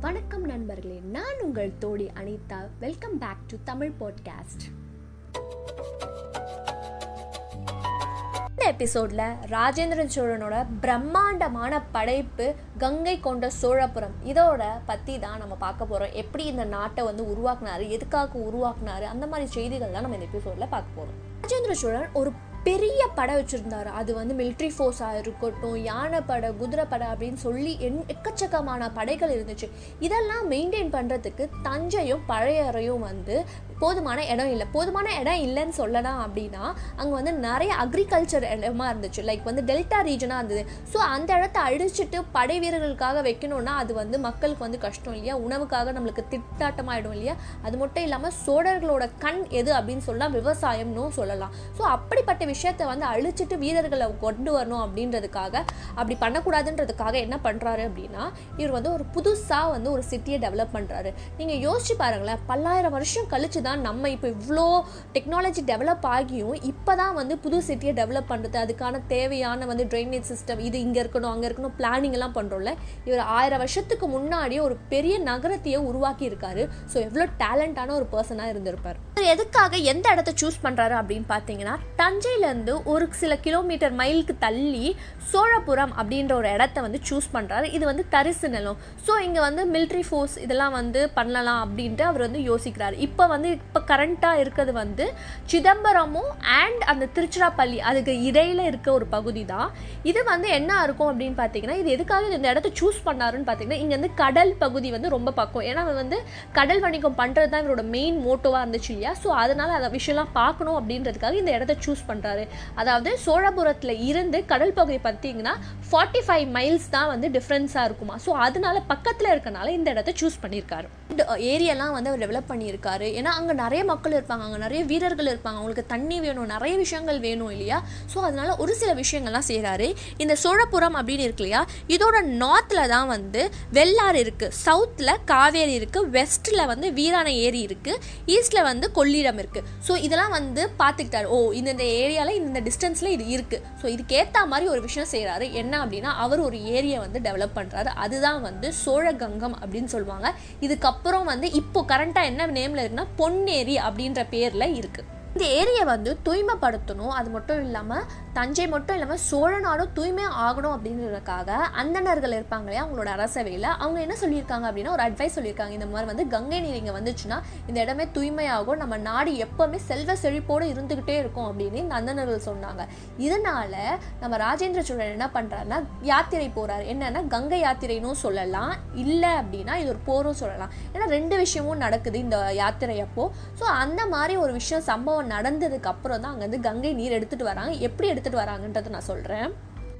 வணக்கம் நண்பர்களே நான் உங்கள் Todi Anitha. Welcome back to Tamil podcast இந்த எபிசோட்ல ராஜேந்திரன் சோழனோட பிரம்மாண்டமான படைப்பு கங்கை கொண்ட சோழபுரம். இதோட பத்தி தான் நம்ம பார்க்க போறோம். எப்படி இந்த நாட்டை வந்து உருவாக்குனாரு எதுக்காக உருவாக்குனாரு அந்த மாதிரி செய்திகள் தான் நம்ம இந்த எபிசோட்ல பார்க்க போறோம். ராஜேந்திர சோழன் ஒரு பெரிய படை வச்சுருந்தாரு. அது வந்து மிலிட்ரி ஃபோர்ஸாக இருக்கட்டும் யானை படை குதிரை படை அப்படின்னு சொல்லி என் எக்கச்சக்கமான படைகள் இருந்துச்சு. இதெல்லாம் மெயின்டைன் பண்ணுறதுக்கு தஞ்சையும் பழையறையும் வந்து போதுமான இடம் இல்லை. போதுமான இடம் இல்லைன்னு சொல்லலாம் அப்படின்னா அங்கே வந்து நிறைய அக்ரிகல்ச்சர் இடமா இருந்துச்சு. லைக் வந்து டெல்டா ரீஜனாக இருந்தது. ஸோ அந்த இடத்த அழிச்சிட்டு படை வீரர்களுக்காக வைக்கணும்னா அது வந்து மக்களுக்கு வந்து கஷ்டம் இல்லையா? உணவுக்காக நம்மளுக்கு திட்டாட்டமாயிடும் இல்லையா? அது மட்டும் இல்லாமல் சோழர்களோட கண் எது அப்படின்னு சொல்லலாம் விவசாயம்னு சொல்லலாம். ஸோ அப்படிப்பட்ட விஷயத்தை வந்து அழிச்சிட்டு வீரர்களை கொண்டு வரணும் அப்படின்றதுக்காக அப்படி பண்ணக்கூடாதுன்றதுக்காக என்ன பண்ணுறாரு அப்படின்னா இவர் வந்து ஒரு புதுசாக வந்து ஒரு சிட்டியை டெவலப் பண்ணுறாரு நீங்கள் யோசிச்சு பாருங்களேன் பல்லாயிரம் வருஷம் கழிச்சு தான் நம்ம இப்போ இவ்வளோ டெக்னாலஜி டெவலப் ஆகியும் இப்போ தான் வந்து புது சிட்டியை டெவலப் பண்ணுறது அதுக்கான தேவையான வந்து ட்ரைனேஜ் சிஸ்டம் இது இங்கே இருக்கணும் அங்கே இருக்கணும் பிளானிங் எல்லாம் பண்ணுறோம்ல இவர் ஆயிரம் வருஷத்துக்கு முன்னாடியே ஒரு பெரிய நகரத்தையே உருவாக்கி இருக்காரு ஸோ எவ்வளோ டேலண்டான ஒரு பர்சனாக இருந்திருப்பார். இவர் எதுக்காக எந்த இடத்த சூஸ் பண்ணுறாரு அப்படின்னு பார்த்தீங்கன்னா தஞ்சையிலேருந்து ஒரு சில கிலோமீட்டர் மைலுக்கு தள்ளி சோழபுரம் அப்படின்ற ஒரு இடத்த வந்து சூஸ் பண்ணுறாரு இது வந்து தரிசு நிலம். ஸோ இங்கே வந்து மிலிட்ரி ஃபோர்ஸ் இதெல்லாம் வந்து பண்ணலாம் அப்படின்ட்டு அவர் வந்து யோசிக்கிறார். இப்போ வந்து இப்போ கரண்ட்டாக இருக்கிறது வந்து சிதம்பரமும் அண்ட் அந்த திருச்சிராப்பள்ளி அதுக்கு இடையில இருக்க ஒரு பகுதி தான் இது வந்து என்ன இருக்கும் அப்படின்னு பார்த்தீங்கன்னா இது எதுக்காக இந்த இடத்த சூஸ் பண்ணாருன்னு பார்த்தீங்கன்னா இங்கே வந்து கடல் பகுதி வந்து ரொம்ப பக்கம். ஏன்னா வந்து கடல் வணிகம் பண்ணுறது தான் இவரோட மெயின் மோட்டோவாக இருந்துச்சு இல்லையா? ஸோ அதனால் அதை விஷயம்லாம் பார்க்கணும் அப்படின்றதுக்காக இந்த இடத்த சூஸ் பண்ணுறாரு அதாவது சோழபுரத்தில் இருந்து கடல் பகுதி பார்த்தீங்கன்னா ஃபார்ட்டி ஃபைவ் மைல்ஸ் தான் வந்து டிஃப்ரென்ஸாக இருக்குமா? ஸோ அதனால பக்கத்தில் இருக்கனால இந்த இடத்த சூஸ் பண்ணியிருக்காரு. இந்த ஏரியாலாம் வந்து அவர் டெவலப் பண்ணியிருக்காரு. ஏன்னா அங்கே நிறைய மக்கள் இருப்பாங்க அங்கே நிறைய வீரர்கள் இருப்பாங்க. அவங்களுக்கு தண்ணி வேணும் நிறைய விஷயங்கள் வேணும் இல்லையா? ஸோ அதனால ஒரு சில விஷயங்கள்லாம் செய்கிறாரு இந்த சோழபுரம் அப்படின்னு இருக்கு இல்லையா? இதோட நார்த்தில் தான் வந்து வெள்ளாறு இருக்குது சவுத்தில் காவேரி இருக்குது வெஸ்ட்டில் வந்து வீரான ஏரி இருக்குது ஈஸ்டில் வந்து கொள்ளிடம் இருக்குது ஸோ இதெல்லாம் வந்து பார்த்துக்கிட்டாரு. ஓ இந்தந்த ஏரியாவில் இந்தந்த டிஸ்டன்ஸில் இது இருக்குது ஸோ இதுக்கேற்ற மாதிரி ஒரு விஷயம் செய்கிறாரு என்ன அப்படின்னா அவர் ஒரு ஏரியை வந்து டெவலப் பண்ணுறாரு அதுதான் வந்து சோழகங்கம் அப்படின்னு சொல்லுவாங்க. இதுக்கப்புறம் வந்து இப்போ கரண்ட்டாக என்ன நேமில் இருக்குன்னா பொன்னேரி அப்படின்ற பேரில் இருக்குது இந்த ஏரியை வந்து தூய்மைப்படுத்தணும். அது மட்டும் இல்லாமல் தஞ்சை மட்டும் இல்லாமல் சோழ நாடும் தூய்மை ஆகணும் அப்படின்றதுக்காக அந்தணர்கள் இருப்பாங்க இல்லையா அவங்களோட அரசவையில். அவங்க என்ன சொல்லியிருக்காங்க அப்படின்னா ஒரு அட்வைஸ் சொல்லியிருக்காங்க. இந்த மாதிரி வந்து கங்கை நீர் இங்கே வந்துச்சுன்னா இந்த இடமே தூய்மையாகும். நம்ம நாடு எப்போவுமே செல்வ செழிப்போடு இருந்துக்கிட்டே இருக்கும் அப்படின்னு இந்த அந்தணர்கள் சொன்னாங்க. இதனால் நம்ம ராஜேந்திர சோழன் என்ன பண்ணுறாருன்னா யாத்திரை போகிறார் என்னன்னா கங்கை யாத்திரைன்னு சொல்லலாம். இல்லை அப்படின்னா இது ஒரு போரும் சொல்லலாம். ஏன்னா ரெண்டு விஷயமும் நடக்குது இந்த யாத்திரை அப்போது ஸோ அந்த மாதிரி ஒரு விஷயம் சம்பவம் நடந்ததுக்கு அப்புறம் தான் அங்கேருந்து கங்கை நீர் எடுத்துகிட்டு வராங்க. எப்படி எடுத்துகிட்டு வராங்கன்றதை நான் சொல்கிறேன்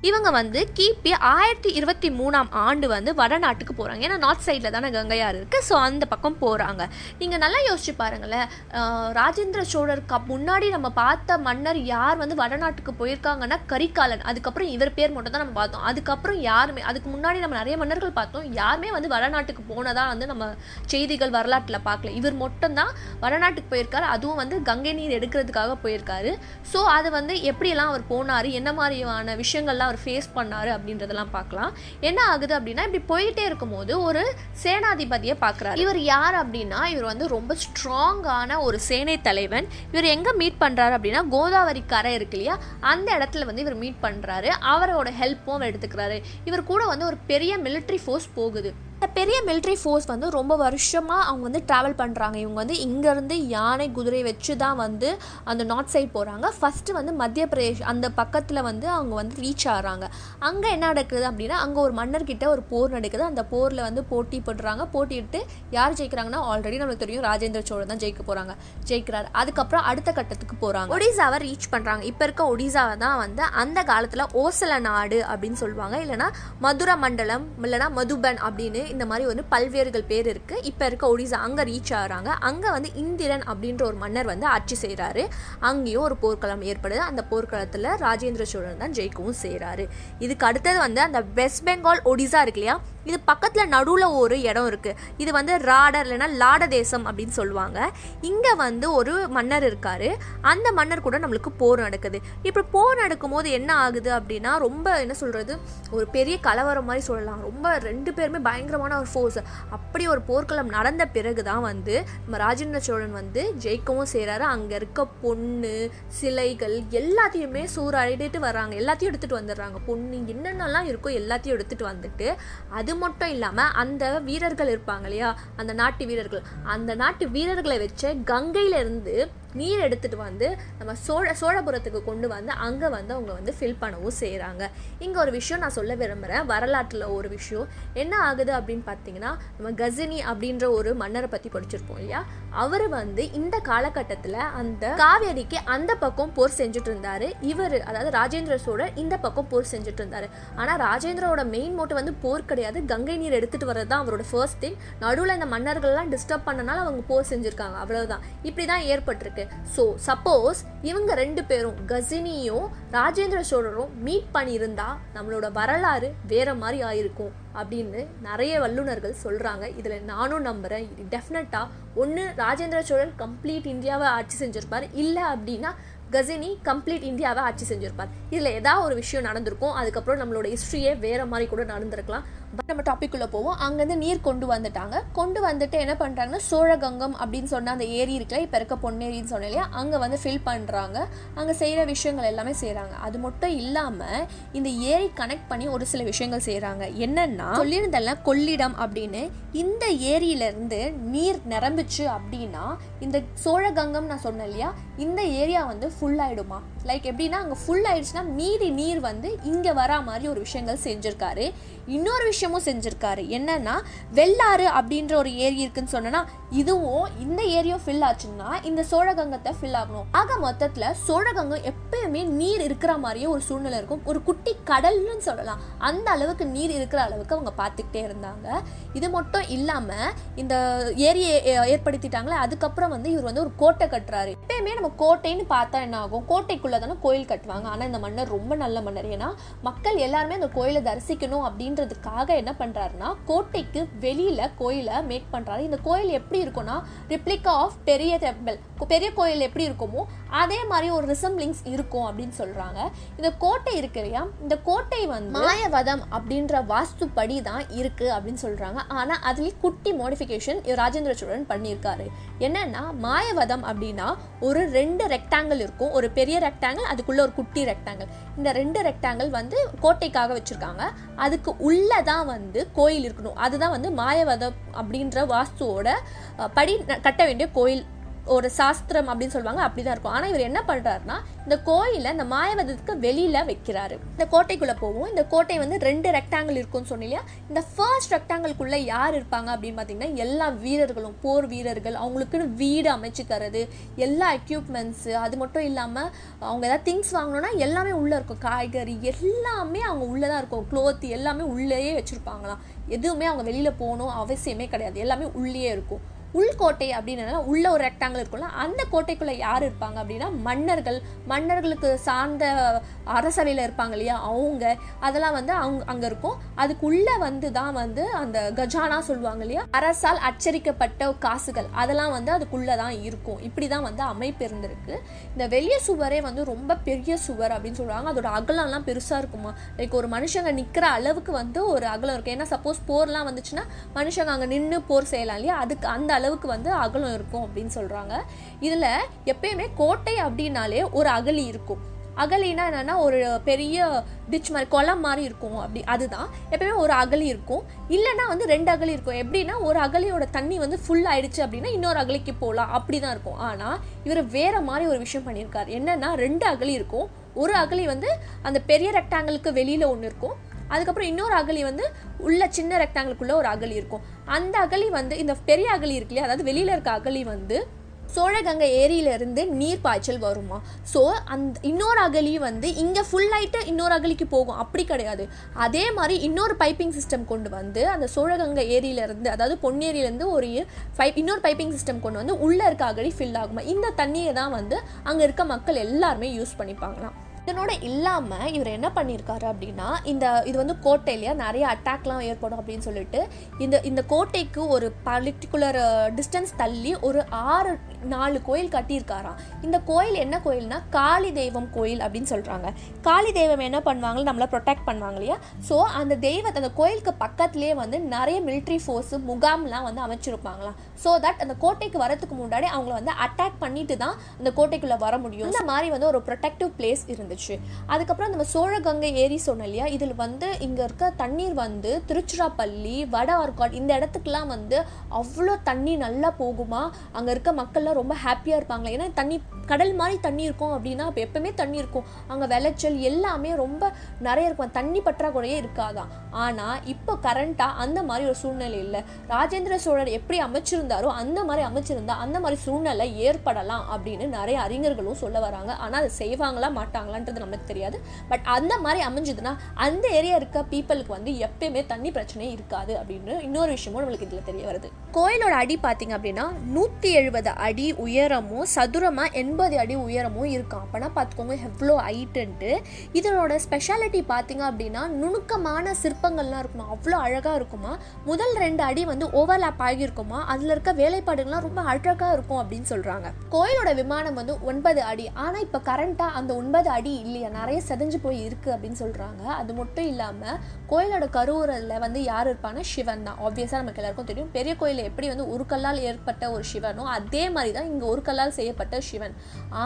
இவங்க வந்து கிபி ஆயிரத்தி இருபத்தி மூணாம் ஆண்டு வந்து வடநாட்டுக்கு போகிறாங்க ஏன்னா நார்த் சைடில் தானே கங்கையார் இருக்குது ஸோ அந்த பக்கம் போகிறாங்க நீங்கள் நல்லா யோசிச்சு பாருங்களேன். ராஜேந்திர சோழருக்கு முன்னாடி நம்ம பார்த்த மன்னர் யார் வந்து வடநாட்டுக்கு போயிருக்காங்கன்னா கரிகாலன். அதுக்கப்புறம் இவர் பேர் மட்டும் தான் நம்ம பார்த்தோம். அதுக்கப்புறம் யாருமே அதுக்கு முன்னாடி நம்ம நிறைய மன்னர்கள் பார்த்தோம். யாருமே வந்து வடநாட்டுக்கு போனதாக வந்து நம்ம செய்திகள் வரலாற்றில் பார்க்கல. இவர் மட்டும்தான் வடநாட்டுக்கு போயிருக்காரு. அதுவும் வந்து கங்கை நீர் எடுக்கிறதுக்காக போயிருக்காரு. ஸோ அது வந்து எப்படியெல்லாம் அவர் போனார்? என்ன மாதிரியான விஷயங்கள்லாம் அவர் ஃபேஸ் பண்ணார் அப்படின்றதெல்லாம் பார்க்கலாம். என்ன ஆகுது அப்படின்னா இப்படி போயிட்டே இருக்கும்போது ஒரு சேனாதிபதியை பார்க்குறாரு. இவர் யார் அப்படின்னா இவர் வந்து ரொம்ப ஸ்ட்ராங்கான ஒரு சேனை தலைவன். இவர் எங்கே மீட் பண்ணுறாரு அப்படின்னா கோதாவரி கரை இருக்கு இல்லையா? அந்த இடத்துல வந்து இவர் மீட் பண்ணுறாரு அவரோட ஹெல்ப்பும் எடுத்துக்கிறாரு. இவர் கூட வந்து ஒரு பெரிய மிலிட்ரி ஃபோர்ஸ் போகுது. பெரிய மிலிட்ரி ஃபோர்ஸ் வந்து ரொம்ப வருஷமாக அவங்க வந்து ட்ராவல் பண்ணுறாங்க இவங்க வந்து இங்கேருந்து யானை குதிரை வச்சு தான் வந்து அந்த நார்த் சைட் போகிறாங்க ஃபஸ்ட்டு வந்து மத்திய பிரதேஷ் அந்த பக்கத்தில் வந்து அவங்க வந்து ரீச் ஆகிறாங்க. அங்கே என்ன நடக்குது அப்படின்னா அங்கே ஒரு மன்னர்கிட்ட ஒரு போர் நடக்குது. அந்த போரில் வந்து போட்டி போடுறாங்க. போட்டிட்டு யார் ஜெயிக்கிறாங்கன்னா ஆல்ரெடி நம்மளுக்கு தெரியும் ராஜேந்திர சோழன் தான் ஜெயிக்க போகிறாங்க ஜெயிக்கிறார். அதுக்கப்புறம் அடுத்த கட்டத்துக்கு போகிறாங்க ஒடிசாவை ரீச் பண்ணுறாங்க இப்போ இருக்க ஒடிசாவை தான் வந்து அந்த காலத்தில் ஓசல நாடு அப்படின்னு சொல்லுவாங்க. இல்லைனா மதுர மண்டலம் இல்லைனா மதுபன் அப்படின்னு இந்த மாதிரி வந்து பல்வேறுகள் பேர் இருக்குது இப்போ இருக்க ஒடிசா அங்கே ரீச் ஆகிறாங்க. அங்கே வந்து இந்திரன் அப்படின்ற ஒரு மன்னர் வந்து ஆட்சி செய்கிறாரு அங்கேயும் ஒரு போர்க்களம் ஏற்படுது. அந்த போர்க்களத்தில் ராஜேந்திர சோழன் தான் ஜெயிக்கவும் செய்கிறாரு இதுக்கு அடுத்தது வந்து அந்த வெஸ்ட் பெங்கால் ஒடிசா இருக்கு இல்லையா? இது பக்கத்தில் நடுவில் ஒரு இடம் இருக்குது இது வந்து ராடர் இல்லைன்னா லாட தேசம் அப்படின்னு சொல்லுவாங்க. இங்கே வந்து ஒரு மன்னர் இருக்கார். அந்த மன்னர் கூட நம்மளுக்கு போர் நடக்குது. இப்போ போர் நடக்கும்போது என்ன ஆகுது அப்படின்னா ரொம்ப என்ன சொல்கிறது ஒரு பெரிய கலவரம் மாதிரி சொல்லலாம். ரொம்ப ரெண்டு பேருமே பயங்கர பயங்கரமான ஒரு ஃபோர்ஸ் அப்படி ஒரு போர்க்களம் நடந்த பிறகு தான் வந்து நம்ம ராஜேந்திர சோழன் வந்து ஜெயிக்கவும் செய்கிறாரு அங்கே இருக்க பொண்ணு சிலைகள் எல்லாத்தையுமே சூறாடிட்டு வர்றாங்க. எல்லாத்தையும் எடுத்துகிட்டு வந்துடுறாங்க. பொண்ணு என்னென்னலாம் இருக்கோ எல்லாத்தையும் எடுத்துகிட்டு வந்துட்டு அது மட்டும் இல்லாமல் அந்த வீரர்கள் இருப்பாங்க இல்லையா? அந்த நாட்டு வீரர்கள். அந்த நாட்டு வீரர்களை வச்ச கங்கையிலேருந்து நீர் எடுத்துகிட்டு வந்து நம்ம சோழ சோழபுரத்துக்கு கொண்டு வந்து அங்கே வந்து அவங்க வந்து ஃபில் பண்ணவும் செய்கிறாங்க இங்கே ஒரு விஷயம் நான் சொல்ல விரும்புகிறேன் வரலாற்றில் ஒரு விஷயம். என்ன ஆகுது அப்படின்னு பார்த்தீங்கன்னா நம்ம கசினி அப்படின்ற ஒரு மன்னரை பற்றி படிச்சிருப்போம் இல்லையா? அவர் வந்து இந்த காலகட்டத்தில் அந்த காவேரிக்கு அந்த பக்கம் போர் செஞ்சுட்டு இருந்தார். இவர் அதாவது ராஜேந்திர சோழர் இந்த பக்கம் போர் செஞ்சுட்டு இருந்தார். ஆனால் ராஜேந்திரோட மெயின் மோட்டை வந்து போர் கிடையாது. கங்கை நீர் எடுத்துகிட்டு வர்றது தான் அவரோட ஃபர்ஸ்ட் திங் நடுவில் இந்த மன்னர்கள்லாம் டிஸ்டர்ப் பண்ணனால அவங்க போர் செஞ்சுருக்காங்க. அவ்வளோதான் இப்படி தான் ஏற்பட்டிருக்கு. ஸோ சப்போஸ் இவங்க ரெண்டு பேரும் கசினியும் ராஜேந்திர சோழரும் மீட் பண்ணியிருந்தா நம்மளோட வரலாறு வேற மாதிரி ஆயிருக்கும் அப்படின்னு நிறைய வல்லுநர்கள் சொல்கிறாங்க இதில் நானும் நம்புகிறேன் டெஃபினட்டாக ஒன்று ராஜேந்திர சோழன் கம்ப்ளீட் இந்தியாவை ஆட்சி செஞ்சிருப்பார். இல்லை அப்படின்னா கசினி கம்ப்ளீட் இந்தியாவை ஆட்சி செஞ்சிருப்பார். இதில் ஏதாவது ஒரு விஷயம் நடந்திருக்கும் அதுக்கப்புறம் நம்மளோட ஹிஸ்ட்ரியே வேற மாதிரி கூட நடந்திருக்கலாம். பட் நம்ம டாபிக்குள்ளே போவோம். அங்கேருந்து நீர் கொண்டு வந்துட்டாங்க. கொண்டு வந்துட்டு என்ன பண்ணுறாங்கன்னா சோழகங்கம் அப்படின்னு சொன்ன அந்த ஏரி இருக்குல்ல இப்போ இருக்க பொன்னேரின்னு சொன்னேன் இல்லையா? அங்கே வந்து ஃபில் பண்ணுறாங்க அங்கே செய்கிற விஷயங்கள் எல்லாமே செய்கிறாங்க அது மட்டும் இல்லாமல் இந்த ஏரி கனெக்ட் பண்ணி ஒரு சில விஷயங்கள் செய்கிறாங்க என்னென்னா சொல்லியிருந்தெல்லாம் கொள்ளிடம் அப்படின்னு. இந்த ஏரியிலேருந்து நீர் நிரம்பிச்சு அப்படின்னா இந்த சோழகங்கம் நான் சொன்னேன் இல்லையா? இந்த ஏரியா வந்து ஃபுல் லைக் எப்படின்னா அங்கே ஃபுல் ஆயிடுச்சுன்னா மீதி நீர் வந்து இங்கே வரா மாதிரி ஒரு விஷயங்கள் செஞ்சுருக்காரு. இன்னொரு விஷயமும் செஞ்சுருக்காரு. என்னன்னா வெள்ளாறு அப்படின்ற ஒரு ஏரி இருக்குன்னு சொன்னா இதுவும் இந்த ஏரியும் ஃபில் ஆச்சுன்னா இந்த சோழகங்கத்தை ஃபில் ஆகணும். ஆக மொத்தத்தில் சோழகங்கம் எப்பயுமே நீர் இருக்கிற மாதிரியே ஒரு சூழ்நிலை இருக்கும். ஒரு குட்டி கடல்னு சொல்லலாம். அந்த அளவுக்கு நீர் இருக்கிற அளவுக்கு அவங்க பார்த்துக்கிட்டே இருந்தாங்க. இது மட்டும் இல்லாமல் இந்த ஏரியை ஏற்படுத்திட்டாங்களே அதுக்கப்புறம் வந்து இவர் வந்து ஒரு கோட்டை கட்டுறாரு. எப்பயுமே நம்ம கோட்டைன்னு பார்த்தா என்ன ஆகும்? கோட்டைக்குள்ளே தானே கோயில் கட்டுவாங்க. ஆனால் இந்த மன்னர் ரொம்ப நல்ல மன்னர். ஏன்னா மக்கள் எல்லாருமே அந்த கோயிலை தரிசிக்கணும் அப்படின்றதுக்காக என்ன பண்ணுறாருன்னா கோட்டைக்கு வெளியில் கோயிலை மேக் பண்ணுறாரு இந்த கோயில் எப்படி இருக்கும்னா ரிப்ளிகா ஆஃப் பெரிய டெம்பிள் பெரிய கோயில் எப்படி இருக்குமோ அதே மாதிரி ஒரு ரிசம்பிளிங்ஸ் இருக்கும் அப்படின்னு சொல்கிறாங்க இந்த கோட்டை இருக்கு இல்லையா? இந்த கோட்டை வந்து மாயவதம் அப்படின்ற வாஸ்துப்படி தான் இருக்கு அப்படின்னு சொல்கிறாங்க ஆனால் அதுலேயே குட்டி மாடிஃபிகேஷன் ராஜேந்திர சோழன் பண்ணியிருக்காரு. என்னன்னா மாயவதம் அப்படின்னா ஒரு ரெண்டு ரெக்டாங்கிள் இருக்கும். ஒரு பெரிய ரெக்டாங்கிள் அதுக்குள்ள ஒரு குட்டி ரெக்டாங்கிள் இந்த ரெண்டு ரெக்டாங்கிள் வந்து கோட்டைக்காக வச்சிருக்காங்க. அதுக்கு உள்ளதான் வந்து கோயில் இருக்கணும். அதுதான் வந்து மாயவதம் அப்படின்ற வாஸ்துவோட படி கட்ட வேண்டிய கோயில் ஒரு சாஸ்திரம் அப்படின்னு சொல்லுவாங்க அப்படிதான் இருக்கும். ஆனால் இவர் என்ன பண்றாருன்னா இந்த கோயிலை இந்த மாயவதத்துக்கு வெளியில வைக்கிறாரு. இந்த கோட்டைக்குள்ள போவோம். இந்த கோட்டை வந்து ரெண்டு ரெக்டாங்கிள் இருக்கும்னு சொன்னீங்க இந்த ஃபர்ஸ்ட் ரெக்டாங்கிள்குள்ள யார் இருப்பாங்க அப்படின்னு பார்த்தீங்கன்னா எல்லா வீரர்களும் போர் வீரர்கள் அவங்களுக்குன்னு வீடு அமைச்சு தரது எல்லா எக்யூப்மெண்ட்ஸ் அது மட்டும் இல்லாமல் அவங்க ஏதாவது திங்ஸ் வாங்கணும்னா எல்லாமே உள்ளே இருக்கும். காய்கறி எல்லாமே அவங்க உள்ளே தான் இருக்கும். க்ளோத் எல்லாமே உள்ளேயே வச்சுருப்பாங்களாம். எதுவுமே அவங்க வெளியில் போகணும் அவசியமே கிடையாது. எல்லாமே உள்ளேயே இருக்கும். உள்கோட்டை அப்படின்னா உள்ள ஒரு ரெக்டாங்கிள் இருக்கும்ல அந்த கோட்டைக்குள்ளே யார் இருப்பாங்க அப்படின்னா மன்னர்கள். மன்னர்களுக்கு சார்ந்த அரசவையில் இருப்பாங்க இல்லையா அவங்க. அதெல்லாம் வந்து அவங்க அங்கே இருக்கும். அதுக்குள்ளே வந்து தான் வந்து அந்த கஜானா சொல்லுவாங்க இல்லையா அரசால் அச்சரிக்கப்பட்ட காசுகள். அதெல்லாம் வந்து அதுக்குள்ளே தான் இருக்கும். இப்படி தான் வந்து அமைப்பு இருந்திருக்கு. இந்த வெளிய சுவரே வந்து ரொம்ப பெரிய சுவர் அப்படின்னு சொல்லுவாங்க. அதோட அகலம்லாம் பெருசாக இருக்குமா? லைக் ஒரு மனுஷங்க நிற்கிற அளவுக்கு வந்து ஒரு அகலம் இருக்கும். ஏன்னா சப்போஸ் போர்லாம் வந்துச்சுன்னா மனுஷங்க அங்கே நின்று போர் செய்யலாம் இல்லையா? அதுக்கு அந்த அளவுக்கு வந்து அகலம் இருக்கும் அப்படின்னு சொல்கிறாங்க இதில் எப்பயுமே கோட்டை அப்படின்னாலே ஒரு அகலி இருக்கும். அகலினா என்னன்னா ஒரு பெரிய டிச் மாதிரி குளம் மாதிரி இருக்கும். அப்படி அதுதான். எப்பயுமே ஒரு அகலி இருக்கும். இல்லைன்னா வந்து ரெண்டு அகலி இருக்கும். எப்படின்னா ஒரு அகலியோட தண்ணி வந்து ஃபுல் ஆயிடுச்சு அப்படின்னா இன்னொரு அகலிக்கு போகலாம். அப்படி தான் இருக்கும். ஆனால் இவர் வேற மாதிரி ஒரு விஷயம் பண்ணியிருக்காரு. என்னன்னா ரெண்டு அகலி இருக்கும். ஒரு அகலி வந்து அந்த பெரிய ரெக்டாங்கிளுக்கு வெளியில ஒன்று இருக்கும். அதுக்கப்புறம் இன்னொரு அகலி வந்து உள்ள சின்ன ரெக்டாங்கிளுக்குள்ள ஒரு அகலி இருக்கும். அந்த அகலி வந்து இந்த பெரிய அகலி இருக்கு இல்லையா? அதாவது வெளியில இருக்க அகலி வந்து சோழகங்கை ஏரியிலிருந்து நீர் பாய்ச்சல் வருமா? ஸோ அந்த இன்னொரு அகலி வந்து இங்கே ஃபுல் ஆயிட்டு இன்னொரு அகலிக்கு போகும். அப்படி கிடையாது. அதே மாதிரி இன்னொரு பைப்பிங் சிஸ்டம் கொண்டு வந்து அந்த சோழகங்கை ஏரியிலேருந்து அதாவது பொன்னேரியிலேருந்து ஒரு பைப் இன்னொரு பைப்பிங் சிஸ்டம் கொண்டு வந்து உள்ளே இருக்க அகலி ஃபில் ஆகுமா? இந்த தண்ணியை தான் வந்து அங்கே இருக்க மக்கள் எல்லாருமே யூஸ் பண்ணிப்பாங்களாம். இதனோட இல்லாமல் இவர் என்ன பண்ணியிருக்காரு அப்படின்னா இந்த இது வந்து கோட்டையிலேயே நிறைய அட்டாக்லாம் ஏற்படும் அப்படின்னு சொல்லிட்டு இந்த இந்த கோட்டைக்கு ஒரு பர்டிகுலர் டிஸ்டன்ஸ் uh, தள்ளி ஒரு ஆறு நாலு கோயில் கட்டியிருக்காராம். இந்த கோயில் என்ன கோயில்னா காளி தெய்வம் கோயில் அப்படின்னு சொல்கிறாங்க காளி தெய்வம் என்ன பண்ணுவாங்க நம்மளை ப்ரொடெக்ட் பண்ணுவாங்க இல்லையா? ஸோ அந்த தெய்வத்தை அந்த கோயிலுக்கு பக்கத்துலேயே வந்து நிறைய மிலிட்ரி ஃபோர்ஸு முகாம்லாம் வந்து அமைச்சிருப்பாங்களாம். ஸோ தட் அந்த கோட்டைக்கு வரதுக்கு முன்னாடி அவங்கள வந்து அட்டாக் பண்ணிட்டு தான் அந்த கோட்டைக்குள்ளே வர முடியும். இந்த மாதிரி வந்து ஒரு ப்ரொடெக்டிவ் பிளேஸ் இருந்துச்சு. அதுக்கப்புறம் நம்ம சோழகங்கை ஏரி சொன்னோம் இல்லையா? இதில் வந்து இங்கே இருக்க தண்ணீர் வந்து திருச்சிராப்பள்ளி வட ஆர்காட் இந்த இடத்துக்குலாம் வந்து அவ்வளோ தண்ணி நல்லா போகுமா? அங்கே இருக்க மக்கள்லாம் ரொம்ப ஹாப்பியாக இருப்பாங்களே. ஏன்னா தண்ணி கடல் மாதிரி தண்ணி இருக்கும் அப்படின்னா இப்போ எப்பவுமே தண்ணி இருக்கும். அங்கே விளைச்சல் எல்லாமே ரொம்ப நிறைய இருக்கும். தண்ணி பற்றாக்குறையே இருக்காதான் ஆனால் இப்போ கரண்ட்டாக அந்த மாதிரி ஒரு சூழ்நிலை இல்லை. ராஜேந்திர சோழர் எப்படி அமைச்சிருந்தாரோ அந்த மாதிரி அமைச்சிருந்தா அந்த மாதிரி சூழ்நிலை ஏற்படலாம் அப்படின்னு நிறைய அறிஞர்களும் சொல்ல வராங்க. ஆனால் அதை செய்வாங்களா மாட்டாங்களான்றது நமக்கு தெரியாது. பட் அந்த மாதிரி அமைஞ்சதுன்னா அந்த ஏரியா இருக்க பீப்புளுக்கு வந்து எப்பயுமே தண்ணி பிரச்சனையே இருக்காது அப்படின்னு இன்னொரு விஷயமும் நம்மளுக்கு இதில் தெரிய வருது. கோயிலோட அடி பார்த்தீங்க அப்படின்னா நூற்றி எழுபது அடி உயரமும் சதுரமாக எண்பது அடி உயரமும் இருக்கும். அப்போனா பார்த்துக்கோங்க எவ்வளோ ஹைட்டுன்ட்டு இதனோட ஸ்பெஷாலிட்டி பார்த்தீங்க அப்படின்னா நுணுக்கமான சிற்பங்கள்லாம் இருக்குமா? அவ்வளோ அழகாக இருக்குமா? முதல் ரெண்டு அடி வந்து ஓவர்லேப் ஆகியிருக்குமா? அதில் இருக்க வேலைப்பாடுகள்லாம் ரொம்ப அழகாக இருக்கும் அப்படின்னு சொல்கிறாங்க கோயிலோட விமானம் வந்து ஒன்பது அடி. ஆனால் இப்போ கரண்ட்டாக அந்த ஒன்பது அடி இல்லையா? நிறைய செதஞ்சு போய் இருக்குது அப்படின்னு சொல்கிறாங்க அது மட்டும் இல்லாமல் கோயிலோட கருவூரில் வந்து யார் இருப்பாங்கன்னா சிவன் தான். ஆப்வியஸாக நமக்கு எல்லாருக்கும் தெரியும். பெரிய கோயிலில் எப்படி வந்து ஒரு கல்லால் ஏற்பட்ட ஒரு சிவனோ அதே மாதிரி தான் இங்கே ஒரு கல்லால் செய்யப்பட்ட சிவன்.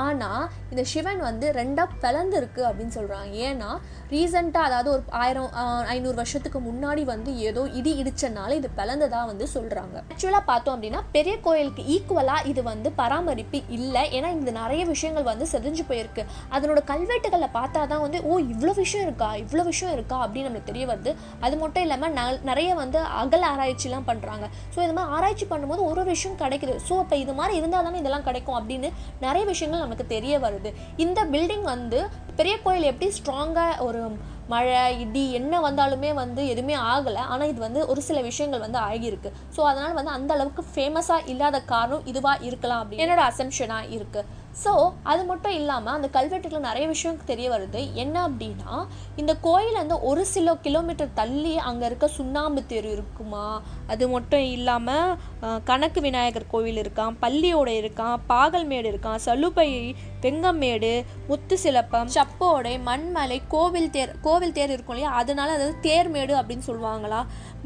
ஆனால் இந்த சிவன் வந்து ரெண்டாக பிளந்துருக்கு அப்படின்னு சொல்கிறாங்க ஏன்னா ரீசெண்டாக அதாவது ஒரு ஆயிரம் ஐநூறு வருஷத்துக்கு முன்னாடி வந்து ஏதோ இடி இடிச்சனால இது பிளந்ததாக வந்து சொல்கிறாங்க ஆக்சுவலாக பார்த்தோம் அப்படின்னா பெரிய கோயிலுக்கு ஈக்குவலாக இது வந்து பராமரிப்பு இல்லை. ஏன்னா இந்த நிறைய விஷயங்கள் வந்து செதிஞ்சு போயிருக்கு. அதனோட கல்வெட்டுகளை பார்த்தா தான் வந்து ஓ இவ்வளோ விஷயம் இருக்கா? இவ்வளோ விஷயம் இருக்கா? அப்படின்னு நம்மளுக்கு தெரிய வருது அது மட்டும் இல்லாமல் ந- நிறைய வந்து அகல ஆராய்ச்சிலாம் பண்ணுறாங்க ஸோ இது மாதிரி ஆராய்ச்சி பண்ணும்போது ஒரு ஒரு விஷயம் கிடைக்குது. ஸோ அப்போ இது மாதிரி இருந்தால் தானே இதெல்லாம் கிடைக்கும் அப்படின்னு நிறைய விஷயங்கள் நமக்கு தெரிய வருது. இந்த பில்டிங் வந்து பெரிய கோயில் எப்படி ஸ்ட்ராங்காக ஒரு மழை இடி என்ன வந்தாலுமே வந்து எதுவுமே ஆகலை. ஆனால் இது வந்து ஒரு சில விஷயங்கள் வந்து ஆகியிருக்கு. ஸோ அதனால் வந்து அந்த அளவுக்கு ஃபேமஸாக இல்லாத காரணம் இதுவாக இருக்கலாம் அப்படின்னு என்னோட அசம்ஷனாக இருக்குது ஸோ அது மட்டும் இல்லாமல் அந்த கல்வெட்டுல நிறைய விஷயம் தெரிய வருது. என்ன அப்படின்னா இந்த கோயிலேருந்து வந்து ஒரு சில கிலோமீட்டர் தள்ளி அங்கே இருக்க சுண்ணாம்பு தெரு இருக்குமா? அது மட்டும் இல்லாமல் கணக்கு விநாயகர் கோவில் இருக்கான் பள்ளியோடு இருக்கான் பாகல்மேடு இருக்கான் சலுபை வெங்கம்மேடு முத்து சிலப்பம் சப்போடை மண்மலை கோவில் தேர் கோவில் தேர் இருக்கும் இல்லையா? அதனால அதாவது தேர்மேடு அப்படின்னு சொல்லுவாங்களா?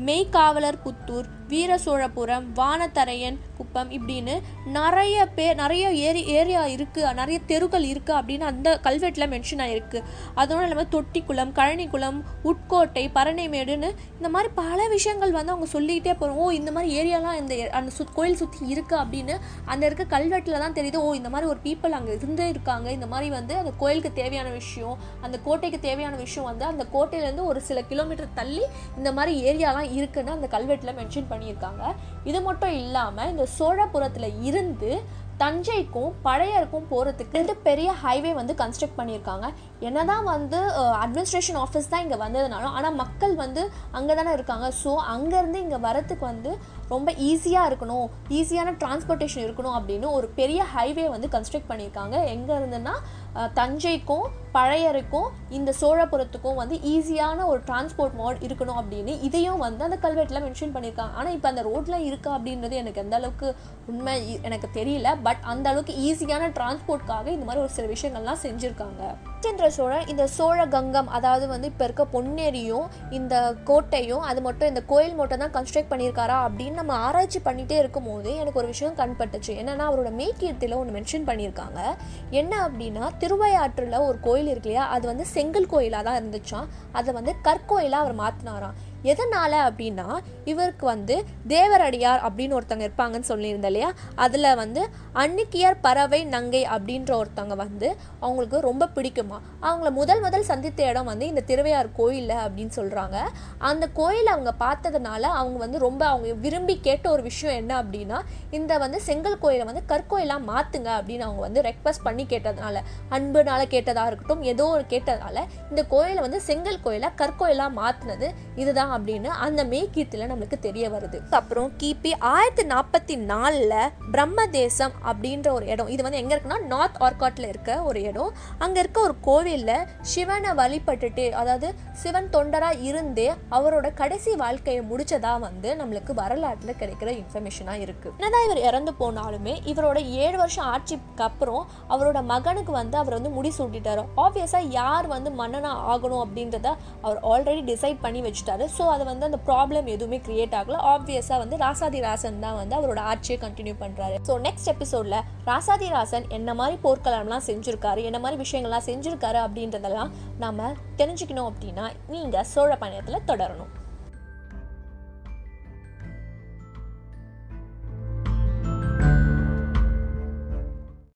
மெய்காவலர் புத்தூர் வீர சோழபுரம் வானத்தரையன் குப்பம் இப்படின்னு நிறைய பேர் நிறைய ஏரி ஏரியா இருக்குது நிறைய தெருக்கள் இருக்குது அப்படின்னு அந்த கல்வெட்டில் மென்ஷன் ஆகிருக்கு அதோட இல்லாமல் தொட்டிக்குளம் கழனிக்குளம் உட்கோட்டை பரணைமேடுன்னு இந்த மாதிரி பல விஷயங்கள் வந்து அவங்க சொல்லிக்கிட்டே போகிறோம் ஓ இந்த மாதிரி ஏரியாலாம் இந்த ஏ- அந்த சுத் கோயில் சுற்றி இருக்குது அப்படின்னு அந்த இருக்க கல்வெட்டில் தான் தெரியுது. ஓ இந்த மாதிரி ஒரு பீப்புள் அங்கே இருந்து இருக்காங்க. இந்த மாதிரி வந்து அந்த கோயிலுக்கு தேவையான விஷயம் அந்த கோட்டைக்கு தேவையான விஷயம் வந்து அந்த கோட்டையிலேருந்து ஒரு சில கிலோமீட்டர் தள்ளி இந்த மாதிரி ஏரியாலாம் இருக்குன்னு அந்த கல்வெட்டில் மென்ஷன் பண்ணியிருக்காங்க. இது மட்டும் இல்லாமல் இந்த சோழபுரத்தில் இருந்து தஞ்சைக்கும் பழையருக்கும் போகிறதுக்கு ரெண்டு பெரிய ஹைவே வந்து கன்ஸ்ட்ரக்ட் பண்ணியிருக்காங்க. என்னதான் வந்து அட்மினிஸ்ட்ரேஷன் ஆஃபீஸ் தான் இங்கே வந்ததுனாலும் ஆனால் மக்கள் வந்து அங்கே தானே இருக்காங்க. ஸோ அங்கேருந்து இங்கே வரத்துக்கு வந்து ரொம்ப ஈஸியாக இருக்கணும் ஈஸியான டிரான்ஸ்போர்ட்டேஷன் இருக்கணும் அப்படின்னு ஒரு பெரிய ஹைவே வந்து கன்ஸ்ட்ரக்ட் பண்ணியிருக்காங்க. எங்கே இருந்துன்னா தஞ்சைக்கும் பழையருக்கும் இந்த சோழபுரத்துக்கும் வந்து ஈஸியான ஒரு டிரான்ஸ்போர்ட் மோட் இருக்கணும் அப்படின்னு இதையும் வந்து அந்த கல்வெட்டில் மென்ஷன் பண்ணியிருக்காங்க. ஆனால் இப்போ அந்த ரோட்லாம் இருக்கா அப்படின்றது எனக்கு எந்த அளவுக்கு உண்மை எனக்கு தெரியல. பட் அந்த அளவுக்கு ஈஸியான டிரான்ஸ்போர்ட்காக இந்த மாதிரி ஒரு சில விஷயங்கள்லாம் செஞ்சுருக்காங்க. ராஜேந்திர சோழன் இந்த சோழ கங்கம் அதாவது வந்து இப்போ இருக்க பொன்னேரியும் இந்த கோட்டையும் அது மட்டும் இந்த கோயில் மட்டும் தான் கன்ஸ்ட்ரக்ட் பண்ணியிருக்காரா அப்படின்னு நம்ம ஆராய்ச்சி பண்ணிகிட்டே இருக்கும்போது எனக்கு ஒரு விஷயம் கண்பட்டுச்சு. என்னென்னா அவரோட மெய்கீர்த்தியில் ஒன்று மென்ஷன் பண்ணியிருக்காங்க. என்ன அப்படின்னா திருவையாற்றில் ஒரு கோயில் இருக்கு இல்லையா? அது வந்து செங்கல் கோயிலாக தான் இருந்துச்சான் அதை வந்து கற்கோயிலாக அவர் மாற்றினாராம் எதனால் அப்படின்னா இவருக்கு வந்து தேவரடியார் அப்படின்னு ஒருத்தங்க இருப்பாங்கன்னு சொல்லியிருந்தேன் இல்லையா? அதில் வந்து அன்னிக்கியார் பறவை நங்கை அப்படின்ற ஒருத்தவங்க வந்து அவங்களுக்கு ரொம்ப பிடிக்குமா? அவங்கள முதல் முதல் சந்தித்த இடம் வந்து இந்த திருவையார் கோயிலில் அப்படின்னு சொல்கிறாங்க அந்த கோயிலை அவங்க பார்த்ததுனால அவங்க வந்து ரொம்ப அவங்க விரும்பி கேட்ட ஒரு விஷயம் என்ன அப்படின்னா இந்த வந்து செங்கல் கோயிலை வந்து கற்கோயிலாக மாற்றுங்க அப்படின்னு அவங்க வந்து ரெக்வஸ்ட் பண்ணி கேட்டதுனால அன்புனால கேட்டதாக இருக்கட்டும் ஏதோ ஒரு கேட்டதால இந்த கோயிலை வந்து செங்கல் கோயிலை கற்கோயிலாக மாற்றினது இதுதான் தான் அப்படின்னு அந்த மேக்கியத்தில் நம்மளுக்கு தெரிய வருது. அப்புறம் கிபி ஆயிரத்தி நாற்பத்தி நாலில் பிரம்மதேசம் அப்படின்ற ஒரு இடம். இது வந்து எங்கே இருக்குன்னா நார்த் ஆர்காட்டில் இருக்க ஒரு இடம். அங்கே இருக்க ஒரு கோவிலில் சிவனை வழிபட்டுட்டு அதாவது சிவன் தொண்டராக இருந்தே அவரோட கடைசி வாழ்க்கையை முடிச்சதா வந்து நம்மளுக்கு வரலாற்றில் கிடைக்கிற இன்ஃபர்மேஷனாக இருக்குது என்னதான் இவர் இறந்து போனாலுமே இவரோட ஏழு வருஷம் ஆட்சிக்கு அப்புறம் அவரோட மகனுக்கு வந்து அவர் வந்து முடி சூட்டிட்டாரு. ஆப்வியஸாக யார் வந்து மன்னனாக ஆகணும் அப்படின்றத அவர் ஆல்ரெடி டிசைட் பண்ணி வச்சுட்டாரு. ஸோ அது வந்து அந்த ப்ராப்ளம் எதுவுமே கிரியேட் ஆகல. ஆப்வியஸாக வந்து ராசாதி ராசன் தான் வந்து அவரோட ஆட்சியை கண்டினியூ பண்ணுறாரு ஸோ நெக்ஸ்ட் எபிசோடில் ராசாதி ராசன் என்ன மாதிரி போர்க்களம்லாம் செஞ்சுருக்காரு என்ன மாதிரி விஷயங்கள்லாம் செஞ்சுருக்காரு அப்படின்றதெல்லாம் நம்ம தெரிஞ்சுக்கணும் அப்படின்னா நீங்கள் சோழ பயணத்தில் தொடரணும்.